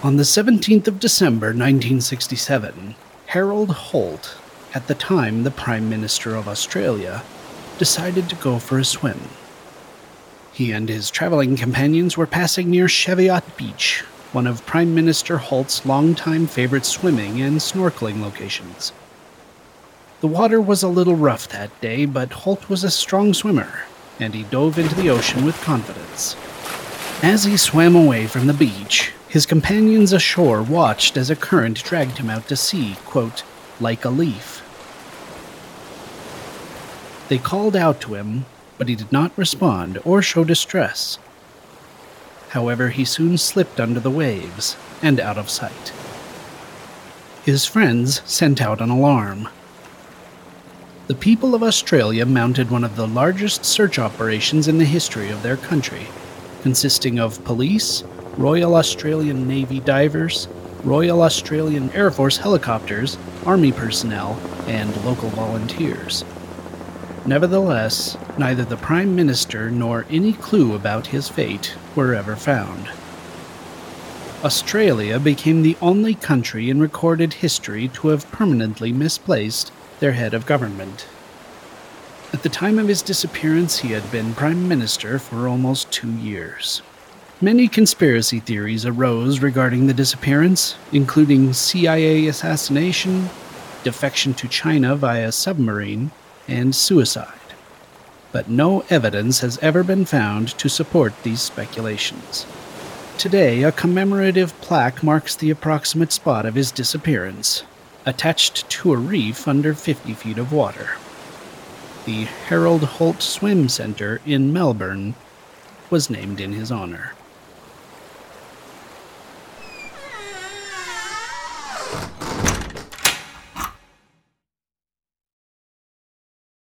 On the 17th of December 1967, Harold Holt, at the time the Prime Minister of Australia, decided to go for a swim. He and his traveling companions were passing near Cheviot Beach, one of Prime Minister Holt's longtime favorite swimming and snorkeling locations. The water was a little rough that day, but Holt was a strong swimmer, and he dove into the ocean with confidence. As he swam away from the beach, his companions ashore watched as a current dragged him out to sea, quote, like a leaf. They called out to him, but he did not respond or show distress. However, he soon slipped under the waves and out of sight. His friends sent out an alarm. The people of Australia mounted one of the largest search operations in the history of their country, consisting of police, Royal Australian Navy divers, Royal Australian Air Force helicopters, Army personnel, and local volunteers. Nevertheless, neither the Prime Minister nor any clue about his fate were ever found. Australia became the only country in recorded history to have permanently misplaced their head of government. At the time of his disappearance, he had been Prime Minister for almost two years. Many conspiracy theories arose regarding the disappearance, including CIA assassination, defection to China via submarine, and suicide. But no evidence has ever been found to support these speculations. Today, a commemorative plaque marks the approximate spot of his disappearance, attached to a reef under 50 feet of water. The Harold Holt Swim Center in Melbourne was named in his honor.